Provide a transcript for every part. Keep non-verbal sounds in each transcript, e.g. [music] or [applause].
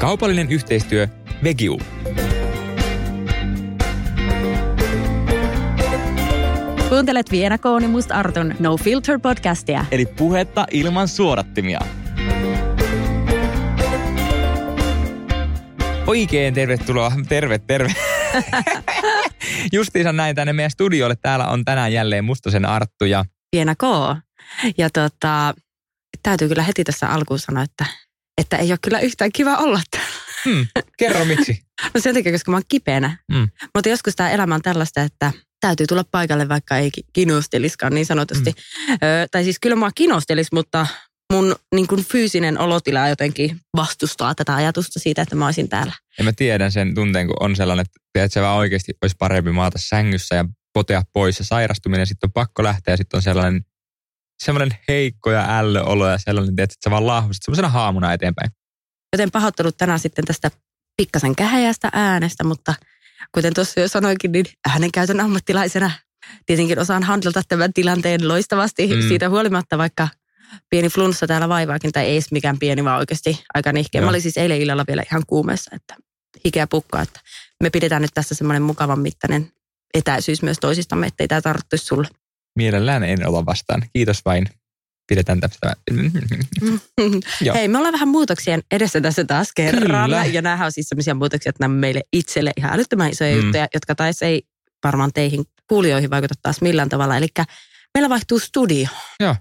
Kaupallinen yhteistyö Vegiu. Kuuntelet Viena Kooni Must Artun No Filter podcastia. Eli puhetta ilman suodattimia. Oikein tervetuloa. Terve, terve. [laughs] Justiinsa näin tänne meidän studiolle. Täällä on tänään jälleen Mustosen Arttu ja... Viena K. Ja tota, täytyy kyllä heti tässä alkuun sanoa, että, että ei ole kyllä yhtään kiva olla täällä. Hmm, kerro miksi. [laughs] No sen takia, koska mä oon kipeänä. Hmm. Mutta joskus tämä elämä on tällaista, että täytyy tulla paikalle, vaikka ei kinosteliskaan niin sanotusti. Mm. Ö, tai siis kyllä mä kinostelis, mutta mun niin kuin fyysinen olotila jotenkin vastustaa tätä ajatusta siitä, että mä olisin täällä. Ja mä tiedän sen tunteen, kun on sellainen, että, että se vaan oikeasti olisi parempi maata sängyssä ja potea pois ja sairastuminen, sitten on pakko lähteä ja sitten on sellainen semmoinen heikko ja ällöolo ja sellainen, että sä vaan lahvusit semmoisena haamuna eteenpäin. Joten pahoittelut tänään sitten tästä pikkasen kähäjästä äänestä, mutta kuten tuossa jo sanoinkin, niin äänenkäytön ammattilaisena tietenkin osaan handlata tämän tilanteen loistavasti mm. siitä huolimatta, vaikka pieni flunssa täällä vaivaakin, tai ei edes mikään pieni, vaan oikeasti aika nihkeä. Mä olin siis eilen illalla vielä ihan kuumeessa, että hikeä pukkaa, että me pidetään nyt tässä semmoinen mukavan mittainen etäisyys myös toisistamme, ettei tämä tarttuisi sulle. Mielellään en olla vastaan. Kiitos vain. Pidetään tästä. [laughs] Hei, me ollaan vähän muutoksien edessä tässä taas kerran. Kyllä. Ja nämä on siis sellaisia muutoksia, että nämä meille itselle ihan älyttömän isoja mm. juttuja, jotka taisi ei varmaan teihin kuulijoihin vaikuta taas millään tavalla. Eli meillä vaihtuu studio. Joo.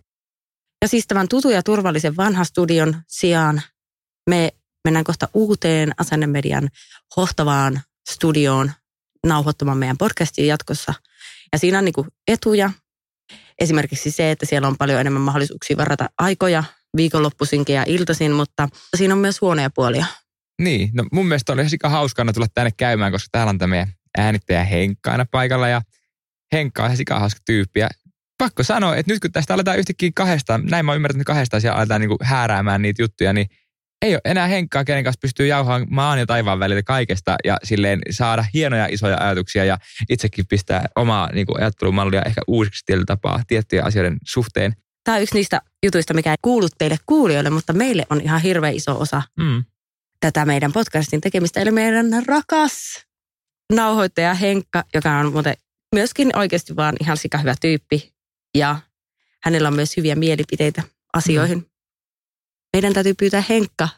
Ja siis tämän tutun ja turvallisen vanhan studion sijaan me mennään kohta uuteen asennemedian hohtavaan studioon nauhoittamaan meidän podcastia jatkossa. Ja siinä on niin etuja. Esimerkiksi se, että siellä on paljon enemmän mahdollisuuksia varata aikoja viikonloppuisinkin ja iltaisin, mutta siinä on myös huonoja puolia. Niin, no mun mielestä oli ihan hauskana tulla tänne käymään, koska täällä on tämä meidän äänittäjä Henkka aina paikalla ja Henkka on sika hauska tyyppi. Ja pakko sanoa, että nyt kun tästä aletaan yhtäkkiä kahdestaan, näin mä oon ymmärtänyt kahdestaan siellä aletaan niinku hääräämään niitä juttuja, niin ei ole enää Henkkaa, kenen kanssa pystyy jauhaan maan ja taivaan välillä kaikesta ja silleen saada hienoja isoja ajatuksia ja itsekin pistää omaa niin kuin ajattelumallia ehkä uusiksi tietyllä tapaa tiettyjen asioiden suhteen. Tämä on yksi niistä jutuista, mikä ei kuulu teille kuulijoille, mutta meille on ihan hirveän iso osa Mm. tätä meidän podcastin tekemistä. Eli meidän rakas nauhoittaja Henkka, joka on muuten myöskin oikeasti vaan ihan sika hyvä tyyppi. Ja hänellä on myös hyviä mielipiteitä asioihin. Mm. Meidän täytyy pyytää Henkka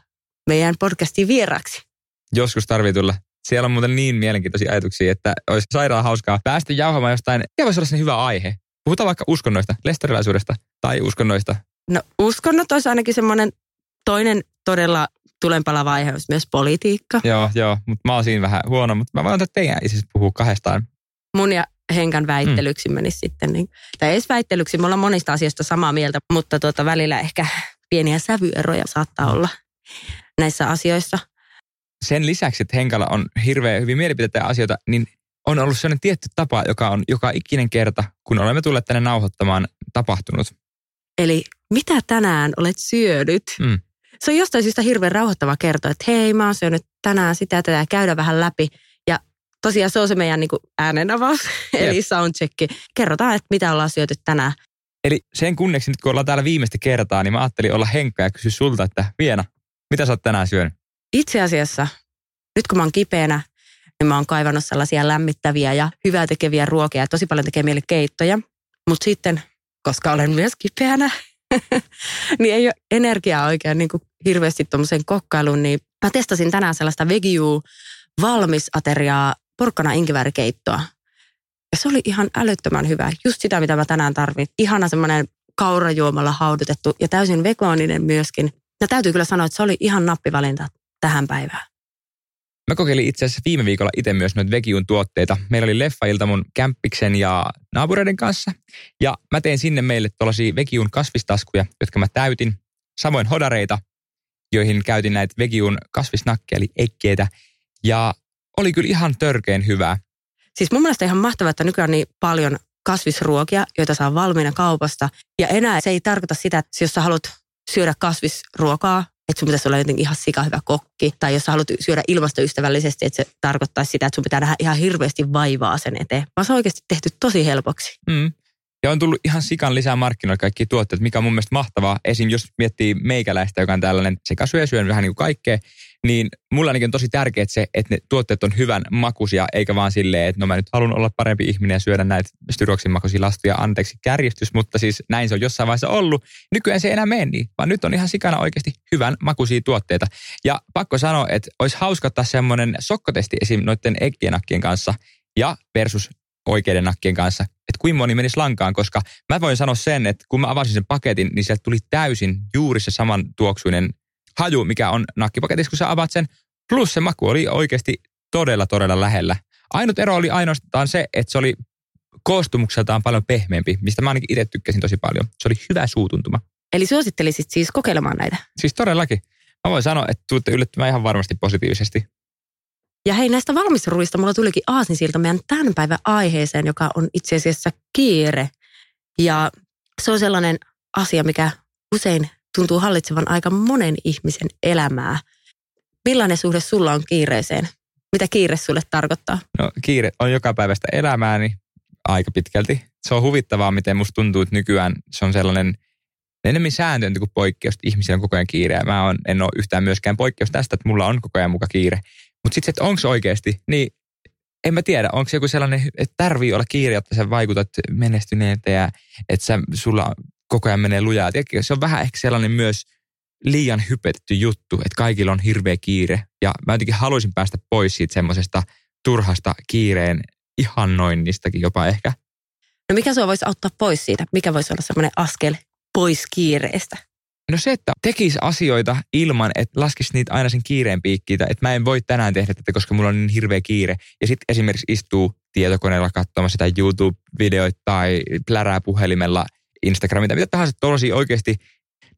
meidän podcastin vieraksi. Joskus tarvii tulla. Siellä on muuten niin mielenkiintoisia ajatuksia, että olisi sairaan hauskaa päästä jauhamaan jostain. Ja voisi olla sen hyvä aihe. Puhutaan vaikka uskonnoista, lestarilaisuudesta tai uskonnoista. No uskonnot olisi ainakin semmoinen toinen todella tulenpalava aihe, olisi myös politiikka. Joo, joo, mutta mä oon siinä vähän huono, mutta mä voin antaa teidän isis puhua kahdestaan. Mun ja Henkan väittelyksi mm. menisi sitten. Niin, tai edes väittelyksi, me ollaan monista asioista samaa mieltä, mutta tuota, välillä ehkä pieniä sävyeroja saattaa olla näissä asioissa. Sen lisäksi, että Henkalla on hirveän hyvin mielipiteitä ja asioita, niin on ollut sellainen tietty tapa, joka on joka ikinen kerta, kun olemme tulleet tänne nauhoittamaan, tapahtunut. Eli mitä tänään olet syönyt? Mm. Se on jostain syystä hirveän rauhoittava kertoa, että hei, mä oon syönyt tänään sitä ja tätä ja käydä vähän läpi. Ja tosiaan se on se meidän niin kuin äänenavaus, [laughs] eli soundcheck. Kerrotaan, että mitä ollaan syöty tänään. Eli sen kunneksi nyt kun ollaan täällä viimeistä kertaa, niin mä ajattelin olla Henkka ja kysyä sulta, että Viena, mitä sä oot tänään syönyt? Itse asiassa, nyt kun mä oon kipeänä, niin mä oon kaivannut sellaisia lämmittäviä ja hyvää tekeviä ruokia. Tosi paljon tekee mieli keittoja. Mutta sitten, koska olen myös kipeänä, [laughs] niin ei ole energiaa oikein niin kuin hirveästi tuommoiseen kokkailuun. Niin mä testasin tänään sellaista vegiu valmisateriaa porkkana inkivärikeittoa. Ja se oli ihan älyttömän hyvä. Just sitä, mitä mä tänään tarvin. Ihana semmoinen kaurajuomalla haudutettu ja täysin vegaaninen myöskin. Ja täytyy kyllä sanoa, että se oli ihan nappivalinta tähän päivään. Mä kokeilin itse asiassa viime viikolla itse myös noita Vegiun tuotteita. Meillä oli leffailta mun kämppiksen ja naapureiden kanssa. Ja mä tein sinne meille tuollaisia Vegiun kasvistaskuja, jotka mä täytin. Samoin hodareita, joihin käytin näitä Vegiun kasvisnakkeja, eli ekkeitä. Ja oli kyllä ihan törkeen hyvää. Siis mun mielestä ihan mahtavaa, että nykyään on niin paljon kasvisruokia, joita saa valmiina kaupasta. Ja enää se ei tarkoita sitä, että jos sä haluat syödä kasvisruokaa, että sun pitäisi olla jotenkin ihan sika hyvä kokki. Tai jos sä haluat syödä ilmastoystävällisesti, että se tarkoittaisi sitä, että sun pitää nähdä ihan hirveästi vaivaa sen eteen. Vaan se on oikeasti tehty tosi helpoksi. Mm. Ja on tullut ihan sikan lisää markkinoille kaikki tuotteet, mikä on mun mielestä mahtavaa. Esim. jos miettii meikäläistä, joka on tällainen sekä syö syön vähän niin kuin kaikkea, niin mulla on tosi tärkeää se, että ne tuotteet on hyvän makuisia, eikä vaan silleen, että no mä nyt haluan olla parempi ihminen ja syödä näitä styroksin makuisia lastuja, anteeksi kärjestys, mutta siis näin se on jossain vaiheessa ollut. Nykyään se ei enää mene niin, vaan nyt on ihan sikana oikeasti hyvän makuisia tuotteita. Ja pakko sanoa, että olisi hauska ottaa semmoinen sokkotesti esim. noiden ekkien kanssa ja versus oikeiden nakkien kanssa, että kuinka moni menisi lankaan, koska mä voin sanoa sen, että kun mä avasin sen paketin, niin sieltä tuli täysin juuri se saman tuoksuinen haju, mikä on nakkipaketissa, kun sä avaat sen. Plus se maku oli oikeasti todella, todella lähellä. Ainut ero oli ainoastaan se, että se oli koostumukseltaan paljon pehmeämpi, mistä mä ainakin itse tykkäsin tosi paljon. Se oli hyvä suutuntuma. Eli suosittelisit siis kokeilemaan näitä? Siis todellakin. Mä voin sanoa, että tuutte yllättymään ihan varmasti positiivisesti. Ja hei, näistä valmisruista mulla tulikin aasinsilta meidän tämän päivän aiheeseen, joka on itse asiassa kiire. Ja se on sellainen asia, mikä usein tuntuu hallitsevan aika monen ihmisen elämää. Millainen suhde sulla on kiireeseen? Mitä kiire sulle tarkoittaa? No kiire on joka päivästä elämääni aika pitkälti. Se on huvittavaa, miten musta tuntuu, että nykyään se on sellainen enemmän sääntö kuin poikkeus. Ihmisillä on koko ajan kiire. Ja mä on, en ole yhtään myöskään poikkeus tästä, että mulla on koko ajan muka kiire. Mutta sitten, että onko se oikeasti, niin en mä tiedä, onko se joku sellainen, että tarvii olla kiire, jotta sä vaikutat menestyneeltä ja että sä, sulla koko ajan menee lujaa. Tiedätkö, se on vähän ehkä sellainen myös liian hypetetty juttu, että kaikilla on hirveä kiire. Ja mä jotenkin haluaisin päästä pois siitä semmoisesta turhasta kiireen ihannoinnistakin jopa ehkä. No mikä sua voisi auttaa pois siitä? Mikä voisi olla semmoinen askel pois kiireestä? No se, että tekisi asioita ilman, että laskisi niitä aina sen kiireen piikkiitä, että mä en voi tänään tehdä tätä, koska mulla on niin hirveä kiire. Ja sitten esimerkiksi istuu tietokoneella katsomassa sitä YouTube-videoita tai plärää puhelimella Instagramita, mitä tahansa tuollaisia oikeasti.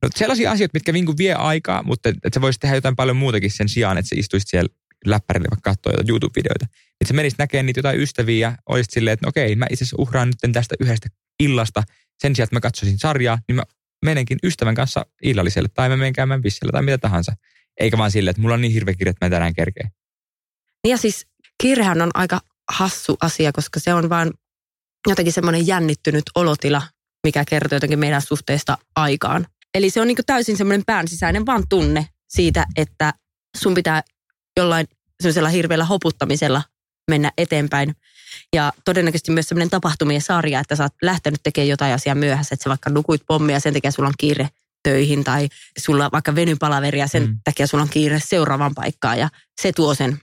No sellaisia asioita, mitkä niinku vie aikaa, mutta että sä voisit tehdä jotain paljon muutakin sen sijaan, että sä istuisit siellä läppärille vaikka katsoa jotain YouTube-videoita. Että sä menisit näkemään niitä jotain ystäviä ja olisit silleen, että no okei, mä itse asiassa uhraan nyt tästä yhdestä illasta sen sijaan, että mä katsoisin sarjaa, niin mä menenkin ystävän kanssa illalliselle tai mä menen käymään bissellä tai mitä tahansa. Eikä vaan silleen, että mulla on niin hirveä kirja, että mä tänään kerkeä. Ja siis kiirehän on aika hassu asia, koska se on vaan jotenkin semmoinen jännittynyt olotila, mikä kertoo jotenkin meidän suhteesta aikaan. Eli se on niin täysin semmoinen päänsisäinen vaan tunne siitä, että sun pitää jollain sellaisella hirveällä hoputtamisella mennä eteenpäin. Ja todennäköisesti myös sellainen tapahtumien sarja, että sä oot lähtenyt tekemään jotain asiaa myöhässä, että sä vaikka nukuit pommia sen takia sulla on kiire töihin tai sulla vaikka venypalaveria sen mm. takia sulla on kiire seuraavaan paikkaan ja se tuo sen.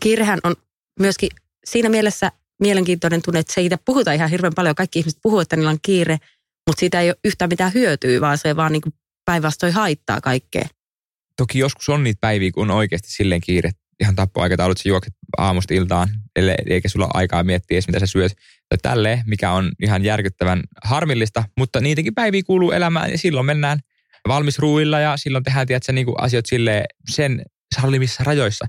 Kiirehän on myöskin siinä mielessä mielenkiintoinen tunne, että siitä puhutaan ihan hirveän paljon. Kaikki ihmiset puhuvat, että niillä on kiire, mutta siitä ei ole yhtään mitään hyötyä, vaan se vaan niin päinvastoin haittaa kaikkea. Toki joskus on niitä päiviä, kun on oikeasti silleen kiire, ihan tappoaikataulut, sä juokset aamusta iltaan, eikä sulla aikaa miettiä edes, mitä sä syöt. Tai tälleen, mikä on ihan järkyttävän harmillista, mutta niitäkin päiviä kuuluu elämään ja silloin mennään valmisruuilla ja silloin tehdään tiedätkö, niin kuin asiat sille sen sallimissa rajoissa.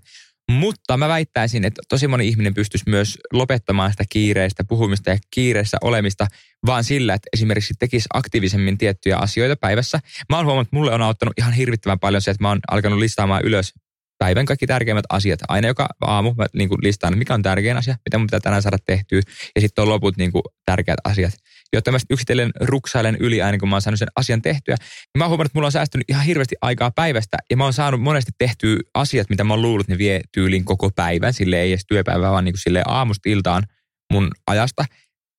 Mutta mä väittäisin, että tosi moni ihminen pystyisi myös lopettamaan sitä kiireistä puhumista ja kiireessä olemista vaan sillä, että esimerkiksi tekisi aktiivisemmin tiettyjä asioita päivässä. Mä oon huomannut, että mulle on auttanut ihan hirvittävän paljon se, että mä oon alkanut listaamaan ylös päivän kaikki tärkeimmät asiat. Aina joka aamu mä niin kuin listaan, mikä on tärkein asia, mitä mun pitää tänään saada tehtyä, ja sitten on loput niin kuin tärkeät asiat. Jotta mä yksitellen ruksailen yli aina, kun mä oon saanut sen asian tehtyä. Niin mä oon huomannut, että mulla on säästynyt ihan hirveästi aikaa päivästä, ja mä oon saanut monesti tehtyä asiat, mitä mä oon luullut, ne vie tyylin koko päivän, sille ei edes työpäivää, vaan niin sille aamusta iltaan mun ajasta.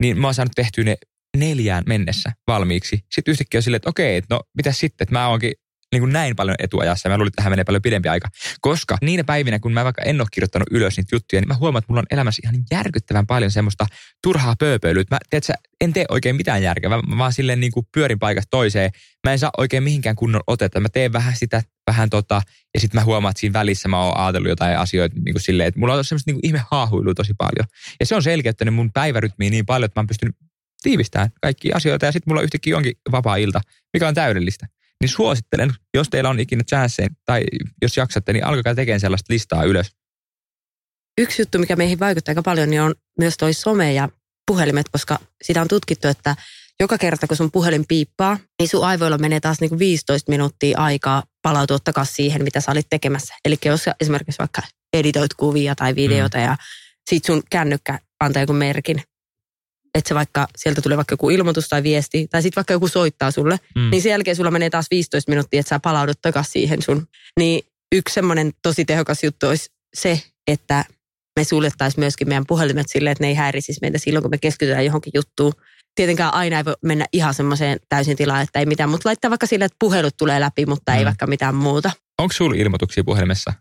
Niin mä oon saanut tehtyä ne neljään mennessä valmiiksi. Sitten yhtäkkiä on silleen, että okei, no mitä sitten, että mä oonkin niin kuin näin paljon etuajassa ja mä luulin, että tähän menee paljon pidempi aika. Koska niinä päivinä, kun mä vaikka en ole kirjoittanut ylös niitä juttuja, niin mä huomaan, että mulla on elämässä ihan järkyttävän paljon semmoista turhaa pööpöilyä. Mä teet sä, en tee oikein mitään järkeä, mä vaan silleen niin kuin pyörin paikasta toiseen. Mä en saa oikein mihinkään kunnon otetta. Mä teen vähän sitä, vähän tota, ja sitten mä huomaan, että siinä välissä mä oon ajatellut jotain asioita niin kuin silleen, että mulla on semmoista niin kuin ihme haahuilua tosi paljon. Ja se on selkeyttänyt mun päivärytmiin niin paljon, että mä oon pystynyt tiivistämään kaikki asioita ja sitten mulla yhtäkkiä onkin vapaa ilta, mikä on täydellistä niin suosittelen, jos teillä on ikinä chansseja tai jos jaksatte, niin alkakaa tekemään sellaista listaa ylös. Yksi juttu, mikä meihin vaikuttaa aika paljon, niin on myös toi some ja puhelimet, koska sitä on tutkittu, että joka kerta kun sun puhelin piippaa, niin sun aivoilla menee taas niin kuin 15 minuuttia aikaa palautua takaisin siihen, mitä sä olit tekemässä. Eli jos sä esimerkiksi vaikka editoit kuvia tai videota mm. ja sit sun kännykkä antaa joku merkin, että se vaikka, sieltä tulee vaikka joku ilmoitus tai viesti, tai sitten vaikka joku soittaa sulle, mm. niin sen jälkeen sulla menee taas 15 minuuttia, että sä palaudut takaisin siihen sun. Niin yksi semmoinen tosi tehokas juttu olisi se, että me suljettaisiin myöskin meidän puhelimet silleen, että ne ei häirisisi meitä silloin, kun me keskitytään johonkin juttuun. Tietenkään aina ei voi mennä ihan semmoiseen täysin tilaan, että ei mitään, mutta laittaa vaikka silleen, että puhelut tulee läpi, mutta mm. ei vaikka mitään muuta. Onko sulla ilmoituksia puhelimessa?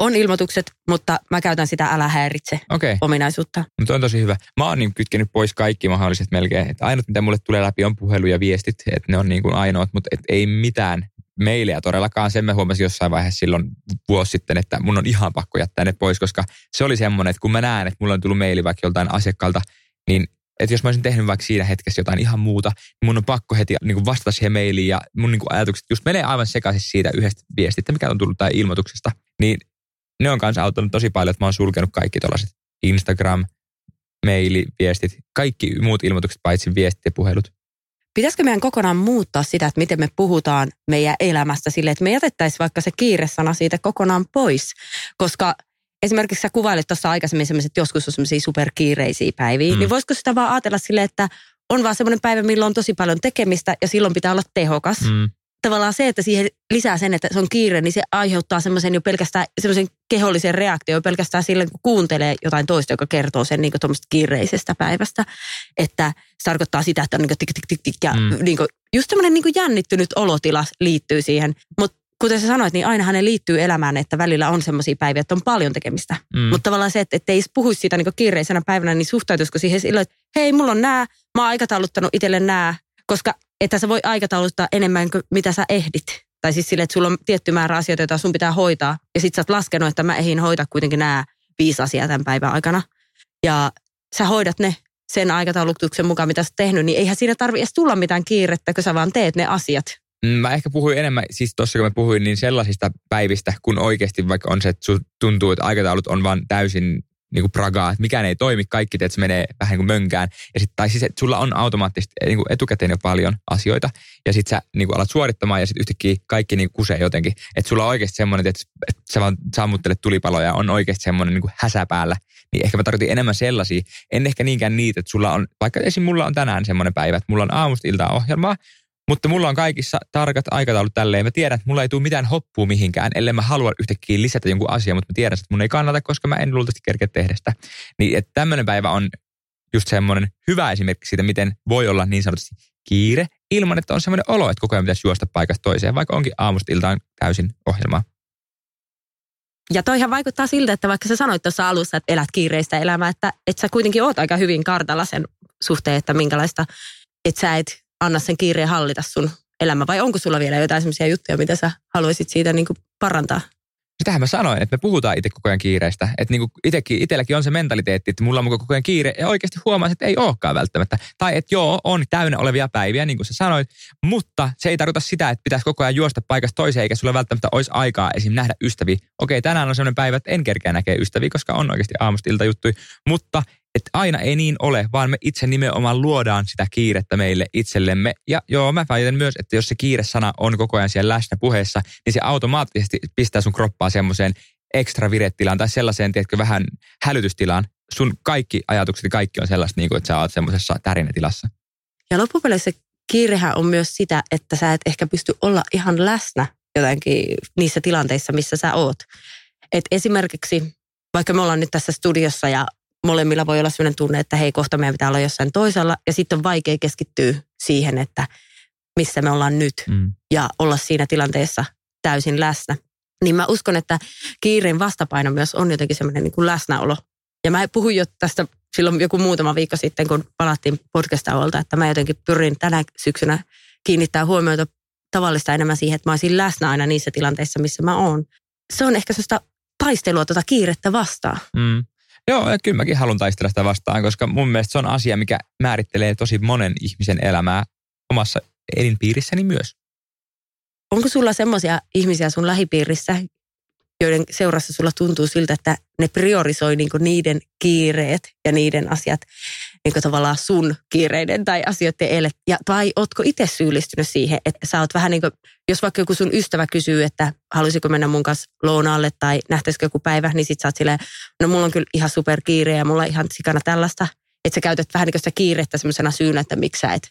On ilmoitukset, mutta mä käytän sitä älä häiritse Okei. ominaisuutta. Mutta on tosi hyvä. Mä oon niin kytkenyt pois kaikki mahdolliset melkein. Et ainut, mitä mulle tulee läpi, on puhelu ja viestit. Että ne on niin kuin ainoat, mutta et ei mitään meiliä todellakaan. Sen mä huomasin jossain vaiheessa silloin vuosi sitten, että mun on ihan pakko jättää ne pois, koska se oli semmoinen, että kun mä näen, että mulla on tullut meili vaikka joltain asiakkaalta, niin että jos mä olisin tehnyt vaikka siinä hetkessä jotain ihan muuta, niin mun on pakko heti niin kuin vastata siihen mailiin ja mun niin kuin ajatukset just menee aivan sekaisin siitä yhdestä viestistä, mikä on tullut tai ilmoituksesta. Niin ne on kanssa auttanut tosi paljon, että mä oon sulkenut kaikki tällaiset Instagram, maili, viestit, kaikki muut ilmoitukset paitsi viestit ja puhelut. Pitäisikö meidän kokonaan muuttaa sitä, että miten me puhutaan meidän elämästä sille, että me jätettäisiin vaikka se kiiresana siitä kokonaan pois, koska esimerkiksi sä kuvailit tuossa aikaisemmin sellaiset, että joskus on sellaisia superkiireisiä päiviä, mm. niin voisiko sitä vaan ajatella silleen, että on vaan semmoinen päivä, milloin on tosi paljon tekemistä ja silloin pitää olla tehokas. Mm. Tavallaan se, että siihen lisää sen, että se on kiire, niin se aiheuttaa semmoisen jo pelkästään semmoisen kehollisen reaktion jo pelkästään sille, kun kuuntelee jotain toista, joka kertoo sen niin tuommoista kiireisestä päivästä. Että se tarkoittaa sitä, että on niin tik, tik, tik, tik ja Mm. niin kuin, just semmoinen niin jännittynyt olotila liittyy siihen. Mutta kuten sä sanoit, niin ainahan ne liittyy elämään, että välillä on semmoisia päiviä, että on paljon tekemistä. Mm. Mutta tavallaan se, että ettei edes puhuisi siitä niin kiireisenä päivänä, niin suhtautuisiko siihen silloin, että hei, mulla on nää, mä oon aikatauluttanut itselle nää, koska että sä voi aikatauluttaa enemmän kuin mitä sä ehdit. Tai siis sille, että sulla on tietty määrä asioita, joita sun pitää hoitaa. Ja sit sä oot laskenut, että mä ehdin hoitaa kuitenkin nämä viisi asiaa tämän päivän aikana. Ja sä hoidat ne sen aikataulutuksen mukaan, mitä sä oot tehnyt, niin eihän siinä tarvi edes tulla mitään kiirettä, kun sä vaan teet ne asiat. Mm, Mä ehkä puhuin enemmän, siis tuossa kun mä puhuin, niin sellaisista päivistä, kun oikeasti vaikka on se, että tuntuu, että aikataulut on vaan täysin niin kuin pragaa, että mikään ei toimi, kaikki teet, se menee vähän niin kuin mönkään. Ja sit, tai siis, että sulla on automaattisesti niin kuin etukäteen jo paljon asioita, ja sit sä niin kuin alat suorittamaan, ja sitten yhtäkkiä kaikki niin kuin kusee jotenkin. Että sulla on oikeasti semmoinen, että, että sä vaan sammuttelet tulipaloja, ja on oikeasti semmoinen niin kuin häsä päällä. Niin ehkä mä tarkoitin enemmän sellaisia, en ehkä niinkään niitä, että sulla on, vaikka esim. mulla on tänään semmoinen päivä, että mulla on aamusta iltaa ohjelmaa, mutta mulla on kaikissa tarkat aikataulut tälleen. Mä tiedän, että mulla ei tule mitään hoppua mihinkään, ellei mä halua yhtäkkiä lisätä jonkun asian, mutta mä tiedän, että mun ei kannata, koska mä en luultavasti kerkeä tehdä sitä. Niin että tämmöinen päivä on just semmoinen hyvä esimerkki siitä, miten voi olla niin sanotusti kiire, ilman että on semmoinen olo, että koko ajan pitäisi juosta paikasta toiseen, vaikka onkin aamusta iltaan täysin ohjelmaa. Ja toihan vaikuttaa siltä, että vaikka sä sanoit tuossa alussa, että elät kiireistä elämää, että, että sä kuitenkin oot aika hyvin kartalla sen suhteen, että minkälaista, että sä et anna sen kiireen hallita sun elämä. Vai onko sulla vielä jotain sellaisia juttuja, mitä sä haluaisit siitä niin kuin parantaa? Sitähän mä sanoin, että me puhutaan itse koko ajan kiireistä. Että itekin, itselläkin on se mentaliteetti, että mulla on koko ajan kiire ja oikeasti huomaa, että ei olekaan välttämättä. Tai että joo, on täynnä olevia päiviä, niin kuin sä sanoit, mutta se ei tarkoita sitä, että pitäisi koko ajan juosta paikasta toiseen, eikä sulla välttämättä olisi aikaa esim. nähdä ystäviä. Okei, tänään on sellainen päivä, että en kerkeä näkee ystäviä, koska on oikeasti aamusta ilta juttui, mutta että aina ei niin ole, vaan me itse nimenomaan luodaan sitä kiirettä meille itsellemme. Ja joo, mä väitän myös, että jos se kiire-sana on koko ajan siellä läsnä puheessa, niin se automaattisesti pistää sun kroppaa semmoiseen ekstra viretilaan tai sellaiseen, tiedätkö, vähän hälytystilaan. Sun kaikki ajatukset ja kaikki on sellaista, niin kuin, että sä oot semmoisessa tärinätilassa. Ja loppupeleissä kiirehän on myös sitä, että sä et ehkä pysty olla ihan läsnä jotenkin niissä tilanteissa, missä sä oot. Et esimerkiksi, vaikka me ollaan nyt tässä studiossa ja molemmilla voi olla sellainen tunne, että hei, kohta meidän pitää olla jossain toisella. Ja sitten on vaikea keskittyä siihen, että missä me ollaan nyt Mm. ja olla siinä tilanteessa täysin läsnä. Niin mä uskon, että kiireen vastapaino myös on jotenkin semmoinen niin kuin läsnäolo. Ja mä puhuin jo tästä silloin joku muutama viikko sitten, kun palattiin podcast että mä jotenkin pyrin tänä syksynä kiinnittää huomiota tavallista enemmän siihen, että mä olisin läsnä aina niissä tilanteissa, missä mä oon. Se on ehkä sellaista taistelua tuota kiirettä vastaan. Mm. Joo, ja kyllä mäkin haluan taistella sitä vastaan, koska mun mielestä se on asia, mikä määrittelee tosi monen ihmisen elämää omassa elinpiirissäni myös. Onko sulla semmoisia ihmisiä sun lähipiirissä, joiden seurassa sulla tuntuu siltä, että ne priorisoi niinku niiden kiireet ja niiden asiat niinku tavallaan sun kiireiden tai asioiden eilet. Ja, tai ootko itse syyllistynyt siihen, että sä oot vähän niin kuin, jos vaikka joku sun ystävä kysyy, että haluaisiko mennä mun kanssa lounaalle tai nähtäisikö joku päivä, niin sit sä oot silleen, no mulla on kyllä ihan super kiire ja mulla on ihan sikana tällaista. Että sä käytät vähän niin kuin sitä kiirettä semmoisena syynä, että miksi sä et.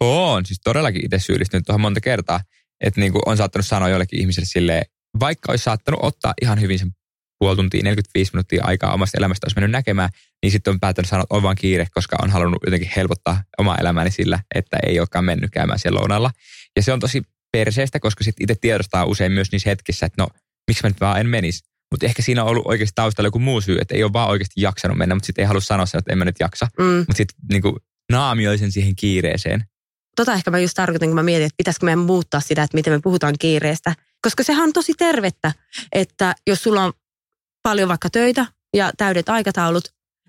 Oon siis todellakin itse syyllistynyt tuohon monta kertaa. Että niin on saattanut sanoa jollekin ihmiselle silleen, vaikka olisi saattanut ottaa ihan hyvin sen puoli tuntia, 45 minuuttia aikaa omasta elämästä olisi mennyt näkemään, niin sitten on päättänyt sanoa, että on vaan kiire, koska on halunnut jotenkin helpottaa omaa elämääni sillä, että ei olekaan mennyt käymään siellä lounalla. Ja se on tosi perseestä, koska sitten itse tiedostaa usein myös niissä hetkissä, että no, miksi mä nyt vaan en menisi. Mutta ehkä siinä on ollut oikeasti taustalla joku muu syy, että ei ole vaan oikeasti jaksanut mennä, mutta sitten ei halua sanoa sen, että en mä nyt jaksa. Mm. Mutta sitten niin naamioi sen siihen kiireeseen. Tota ehkä mä just tarkoitin, kun mä mietin, että pitäisikö meidän muuttaa sitä, että miten me puhutaan kiireestä. Koska sehän on tosi tervettä, että jos sulla on paljon vaikka töitä ja täydet aikataulut,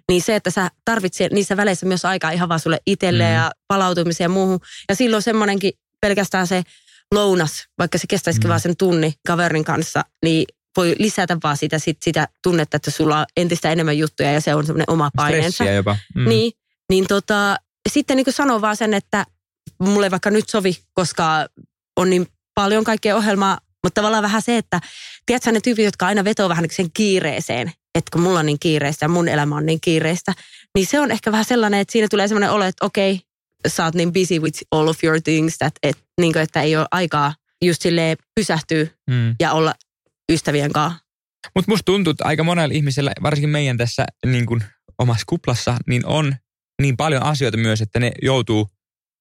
niin se, että sä tarvitset niissä väleissä myös aikaa ihan vaan sulle itselle mm. ja palautumiseen ja muuhun. Ja silloin semmoinenkin pelkästään se lounas, vaikka se kestäisikin mm. vaan sen tunni kaverin kanssa, niin voi lisätä vaan sitä, sit, sitä tunnetta, että sulla on entistä enemmän juttuja ja se on semmoinen oma paineensa. Stressiä jopa. Mm. Niin, niin tota, sitten niin sanoo vaan sen, että mulle vaikka nyt sovi, koska on niin paljon kaikkea ohjelmaa, mutta tavallaan vähän se, että tiedätkö ne tyypit, jotka aina vetoo vähän sen kiireeseen, että kun mulla on niin kiireistä ja mun elämä on niin kiireistä, niin se on ehkä vähän sellainen, että siinä tulee sellainen olo, että okei, okay, sä oot niin busy with all of your things, that, et, niin kuin, että ei ole aikaa just silleen pysähtyä mm. ja olla ystävien kanssa. Mutta musta tuntuu, että aika monella ihmisellä, varsinkin meidän tässä niin kuin omassa kuplassa, niin on niin paljon asioita myös, että ne joutuu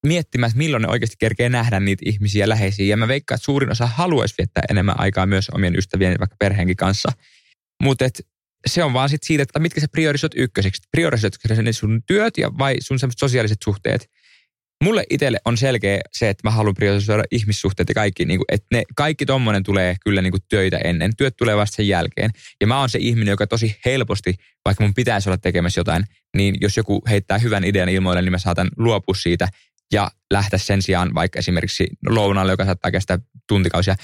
miettimään, että milloin ne oikeasti kerkee nähdä niitä ihmisiä läheisiä. Ja mä veikkaan, että suurin osa haluaisi viettää enemmän aikaa myös omien ystävien ja vaikka perheenkin kanssa. Mutta se on vaan sit siitä, että mitkä sä priorisoit ykköseksi. Priorisoitko ne sun työt ja vai sun semmoiset sosiaaliset suhteet. Mulle itselle on selkeä se, että mä haluan priorisoida ihmissuhteet ja kaikki. Niin kuin, että ne, kaikki tommonen tulee kyllä niin kuin töitä ennen. Työt tulee vasta sen jälkeen. Ja mä oon se ihminen, joka tosi helposti, vaikka mun pitäisi olla tekemässä jotain, niin jos joku heittää hyvän idean ilmoille, niin mä saatan luopua siitä ja lähteä sen sijaan vaikka esimerkiksi lounalle, joka saattaa kestää tuntikausia.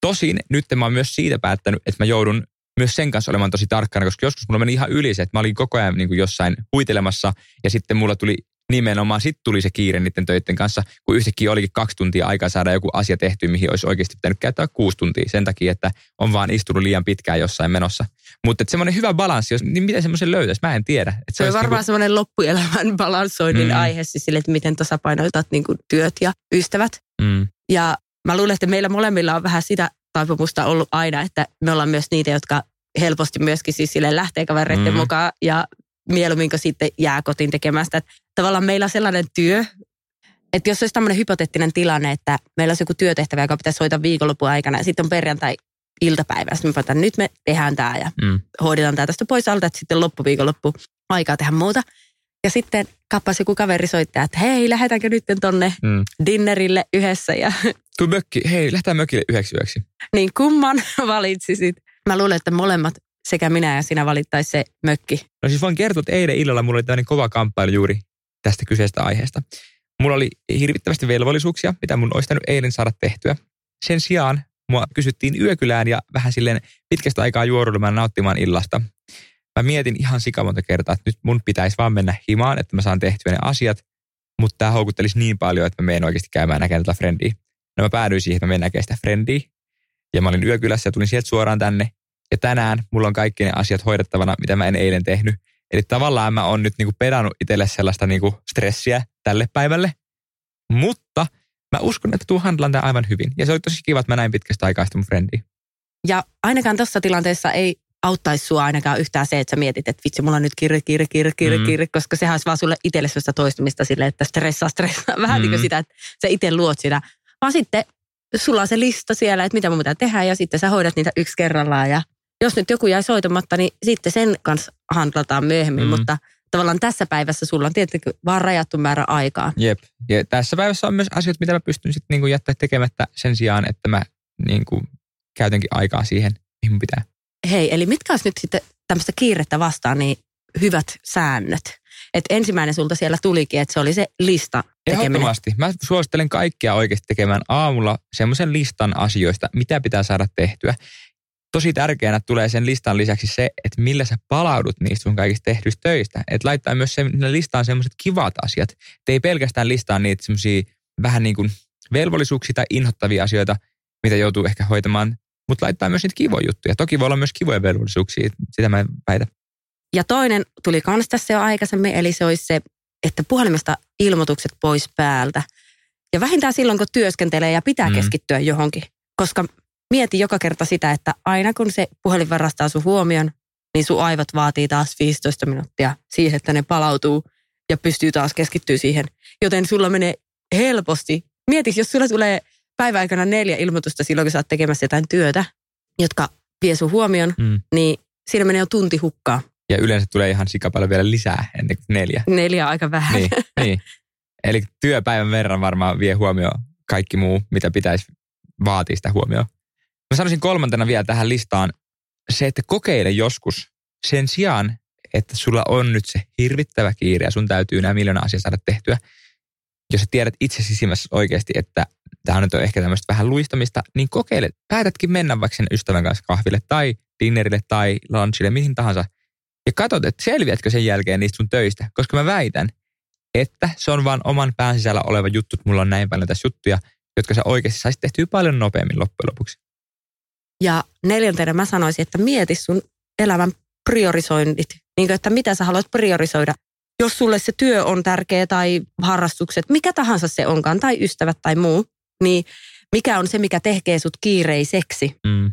Tosin nyt mä oon myös siitä päättänyt, että mä joudun myös sen kanssa olemaan tosi tarkkana, koska joskus mulla meni ihan yli se, että mä olin koko ajan niin kuin jossain huitelemassa ja sitten mulla tuli nimenomaan sitten tuli se kiire niiden töiden kanssa, kun yhtäkkiä olikin kaksi tuntia aikaa saada joku asia tehty, mihin olisi oikeasti pitänyt käyttää kuusi tuntia sen takia, että on vaan istunut liian pitkään jossain menossa. Mutta semmoinen hyvä balanssi, jos, niin miten semmoisen löytäisi, mä en tiedä. Et se, on varmaan niinku... semmoinen loppuelämän [laughs] balanssoinnin mm. aihe, siis sille, että miten tasapainoitat niin työt ja ystävät. Mm. Ja mä luulen, että meillä molemmilla on vähän sitä taipumusta ollut aina, että me ollaan myös niitä, jotka helposti myöskin siis sille lähtee kavereiden mm. mukaan ja mieluummin sitten jää kotiin tekemään sitä. Tavallaan meillä on sellainen työ, että jos olisi tämmöinen hypoteettinen tilanne, että meillä olisi joku työtehtävä, joka pitäisi hoitaa viikonlopun aikana ja sitten on perjantai iltapäivä. Sitten me päätän, nyt me tehdään tämä ja mm. hoidetaan tämä tästä pois alta, että sitten loppuviikonloppu aikaa tehdä muuta. Ja sitten kappas joku kaveri soittaa, että hei, lähdetäänkö nyt tonne mm. dinnerille yhdessä. Ja... [laughs] Tuu mökki, hei, lähdetään mökille yhdeksi yöksi. niin kumman [laughs] valitsisit? Mä luulen, että molemmat sekä minä ja sinä valittaisi se mökki. No siis voin kertoa, että eilen illalla mulla oli tämmöinen kova kamppailu juuri tästä kyseisestä aiheesta. Mulla oli hirvittävästi velvollisuuksia, mitä mun olisi eilen saada tehtyä. Sen sijaan mua kysyttiin yökylään ja vähän silleen pitkästä aikaa juoruilemaan nauttimaan illasta. Mä mietin ihan sikamonta kertaa, että nyt mun pitäisi vaan mennä himaan, että mä saan tehtyä ne asiat, mutta tämä houkuttelisi niin paljon, että mä menen oikeasti käymään näkemään tätä frendiä. No mä päädyin siihen, että mä menen näkemään sitä frendiä. Ja mä olin yökylässä ja tulin sieltä suoraan tänne. Ja tänään mulla on kaikki ne asiat hoidettavana, mitä mä en eilen tehnyt. Eli tavallaan mä oon nyt niinku pedannut itselle sellaista niinku stressiä tälle päivälle. Mutta mä uskon, että tuu handlaan tämä aivan hyvin. Ja se oli tosi kiva, että mä näin pitkästä aikaa sitä mun frendiä. Ja ainakaan tässä tilanteessa ei auttaisi sua ainakaan yhtään se, että sä mietit, että vitsi, mulla on nyt kirre, kirre, kirre, kirre, mm. kirre, koska sehän olisi vaan sulle itselle sellaista toistumista sille, että stressaa, stressaa. Vähän mm. niin kuin sitä, että sä itse luot sitä. Vaan sitten sulla on se lista siellä, että mitä mun pitää tehdä ja sitten sä hoidat niitä yksi kerrallaan ja jos nyt joku jäi soitamatta, niin sitten sen kanssa handlataan myöhemmin, mm. mutta tavallaan tässä päivässä sulla on tietenkin vaan rajattu määrä aikaa. Jep. Ja tässä päivässä on myös asioita, mitä mä pystyn sitten niinku jättää tekemättä sen sijaan, että mä niinku käytänkin aikaa siihen, mihin pitää. Hei, eli mitkä olisi nyt sitten tämmöistä kiirettä vastaan, niin hyvät säännöt? Et ensimmäinen sulta siellä tulikin, että se oli se lista tekeminen. Ehdottomasti. Mä suosittelen kaikkia oikeasti tekemään aamulla semmoisen listan asioista, mitä pitää saada tehtyä tosi tärkeänä tulee sen listan lisäksi se, että millä sä palaudut niistä sun kaikista tehdyistä töistä. Että laittaa myös sen, listaan semmoiset kivat asiat. Et ei pelkästään listaa niitä semmoisia vähän niin kuin velvollisuuksia tai inhottavia asioita, mitä joutuu ehkä hoitamaan, mutta laittaa myös niitä kivoja juttuja. Toki voi olla myös kivoja velvollisuuksia, sitä mä väitän. Ja toinen tuli kans tässä jo aikaisemmin, eli se olisi se, että puhelimesta ilmoitukset pois päältä. Ja vähintään silloin, kun työskentelee ja pitää mm. keskittyä johonkin. Koska mieti joka kerta sitä, että aina kun se puhelin varastaa sun huomion, niin sun aivot vaatii taas 15 minuuttia siihen, että ne palautuu ja pystyy taas keskittyä siihen. Joten sulla menee helposti. Mieti, jos sulla tulee päiväaikana neljä ilmoitusta silloin, kun sä oot tekemässä jotain työtä, jotka vie sun huomion, mm. niin siinä menee jo tunti hukkaa. Ja yleensä tulee ihan sikapallo vielä lisää ennen kuin neljä. Neljä aika vähän. Niin, niin. Eli työpäivän verran varmaan vie huomioon kaikki muu, mitä pitäisi vaatia sitä huomioon. Mä sanoisin kolmantena vielä tähän listaan se, että kokeile joskus sen sijaan, että sulla on nyt se hirvittävä kiire ja sun täytyy nämä miljoona asiaa saada tehtyä. Jos sä tiedät itse sisimmässä oikeasti, että tämä nyt on ehkä tämmöistä vähän luistamista, niin kokeile. Päätätkin mennä vaikka sen ystävän kanssa kahville tai dinnerille tai lunchille, mihin tahansa. Ja katsot, että selviätkö sen jälkeen niistä sun töistä. Koska mä väitän, että se on vaan oman pään sisällä oleva juttu, että mulla on näin paljon tässä juttuja, jotka sä oikeasti saisit tehtyä paljon nopeammin loppujen lopuksi. Ja neljäntenä mä sanoisin, että mieti sun elämän priorisoinnit. Niin kuin, että mitä sä haluat priorisoida. Jos sulle se työ on tärkeä tai harrastukset, mikä tahansa se onkaan, tai ystävät tai muu, niin mikä on se, mikä tekee sut kiireiseksi. Mm.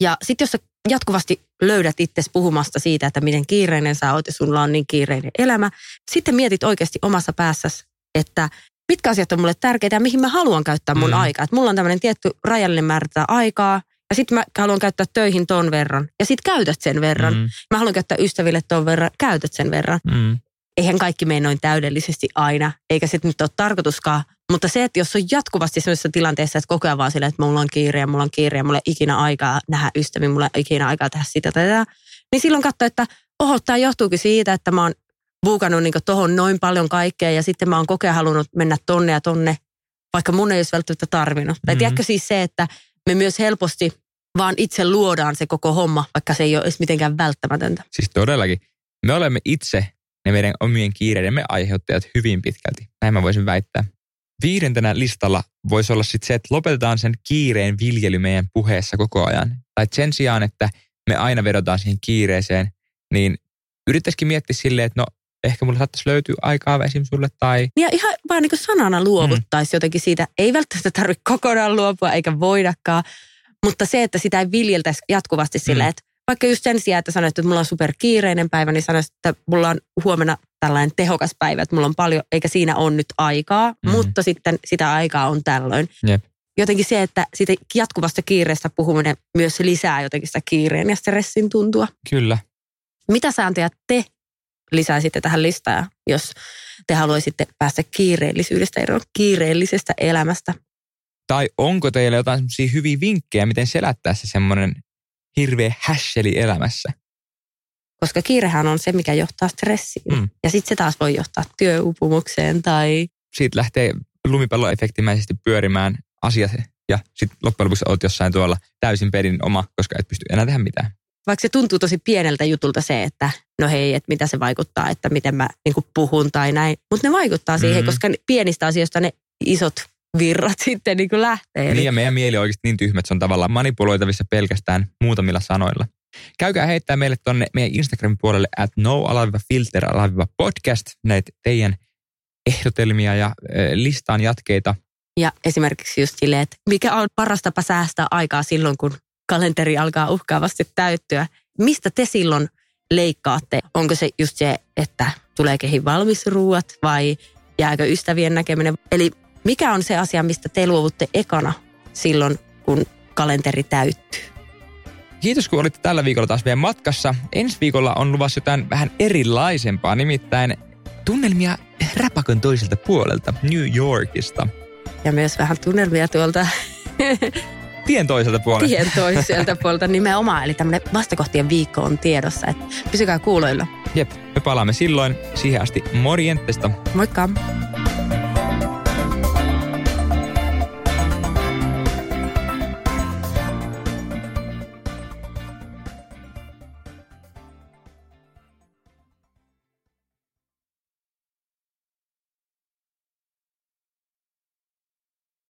Ja sitten jos sä jatkuvasti löydät itse puhumasta siitä, että miten kiireinen sä oot ja sulla on niin kiireinen elämä, sitten mietit oikeasti omassa päässäsi, että mitkä asiat on mulle tärkeitä ja mihin mä haluan käyttää mun mm. aikaa. Että mulla on tämmöinen tietty rajallinen määrä aikaa ja sitten mä haluan käyttää töihin ton verran ja sitten käytät sen verran. Mm. Mä haluan käyttää ystäville ton verran, käytät sen verran. Mm. Eihän kaikki mene noin täydellisesti aina, eikä se nyt ole tarkoituskaan. Mutta se, että jos on jatkuvasti sellaisessa tilanteessa, että koko ajan vaan silleen, että mulla on kiire ja mulla on kiire ja mulla ei ikinä aikaa nähdä ystäviä, mulla ei ikinä aikaa tehdä sitä tai tätä, niin silloin katsoo, että oho, tämä johtuukin siitä, että mä oon buukannut niin tohon noin paljon kaikkea ja sitten mä oon kokea halunnut mennä tonne ja tonne, vaikka mun ei olisi välttämättä tarvinnut. Mm-hmm. Tai tiedätkö siis se, että me myös helposti vaan itse luodaan se koko homma, vaikka se ei ole edes mitenkään välttämätöntä. Siis todellakin. Me olemme itse ne meidän omien kiireidemme aiheuttajat hyvin pitkälti. Näin mä voisin väittää. Viidentenä listalla voisi olla sitten se, että lopetetaan sen kiireen viljely meidän puheessa koko ajan. Tai sen sijaan, että me aina vedotaan siihen kiireeseen, niin yrittäisikin miettiä silleen, että no ehkä mulle saattaisi löytyä aikaa esim. sulle tai... Ja ihan vaan niin sanana luovuttaisi mm. jotenkin siitä. Ei välttämättä tarvitse kokonaan luopua eikä voidakaan, mutta se, että sitä ei viljeltäisi jatkuvasti silleen, mm. että vaikka just sen sijaan, että sanoit, että mulla on superkiireinen päivä, niin sanoisit, että mulla on huomenna tällainen tehokas päivä, että mulla on paljon, eikä siinä on nyt aikaa, mm. mutta sitten sitä aikaa on tällöin. Jep. Jotenkin se, että siitä jatkuvasta kiireestä puhuminen myös lisää jotenkin sitä kiireen ja stressin tuntua. Kyllä. Mitä sääntöjä te lisäisitte tähän listaan, jos te haluaisitte päästä kiireellisyydestä eroon, kiireellisestä elämästä? Tai onko teillä jotain semmoisia hyviä vinkkejä, miten selättää se semmoinen hirveä hässeli elämässä? Koska kiirehän on se, mikä johtaa stressiin. Mm. Ja sitten se taas voi johtaa työupumukseen tai... Siitä lähtee lumipalloefektimäisesti pyörimään asiat ja sitten loppujen lopuksi olet jossain tuolla täysin pedin oma, koska et pysty enää tehdä mitään. Vaikka se tuntuu tosi pieneltä jutulta se, että no hei, että mitä se vaikuttaa, että miten mä niin puhun tai näin. Mutta ne vaikuttaa siihen, mm-hmm. koska pienistä asioista ne isot virrat [laughs] sitten niin kuin lähtee. Niin ja meidän mieli on oikeasti niin tyhmä, että se on tavallaan manipuloitavissa pelkästään muutamilla sanoilla. Käykää heittää meille tonne meidän Instagram-puolelle at no-filter-podcast näitä teidän ehdotelmia ja listaan jatkeita. Ja esimerkiksi just silleen, että mikä on paras tapa säästää aikaa silloin, kun kalenteri alkaa uhkaavasti täyttyä. Mistä te silloin leikkaatte? Onko se just se, että tulee kehin valmis ruuat vai jääkö ystävien näkeminen? Eli mikä on se asia, mistä te luovutte ekana silloin, kun kalenteri täyttyy? Kiitos, kun olitte tällä viikolla taas meidän matkassa. Ensi viikolla on luvassa jotain vähän erilaisempaa, nimittäin tunnelmia räpäkön toiselta puolelta, New Yorkista. Ja myös vähän tunnelmia tuolta [laughs] tien toiselta puolelta. Tien toiselta puolelta nimenomaan, eli tämmöinen vastakohtien viikko on tiedossa, että pysykää kuuloilla. Jep, me palaamme silloin. Siihen asti morjentesta. Moikka!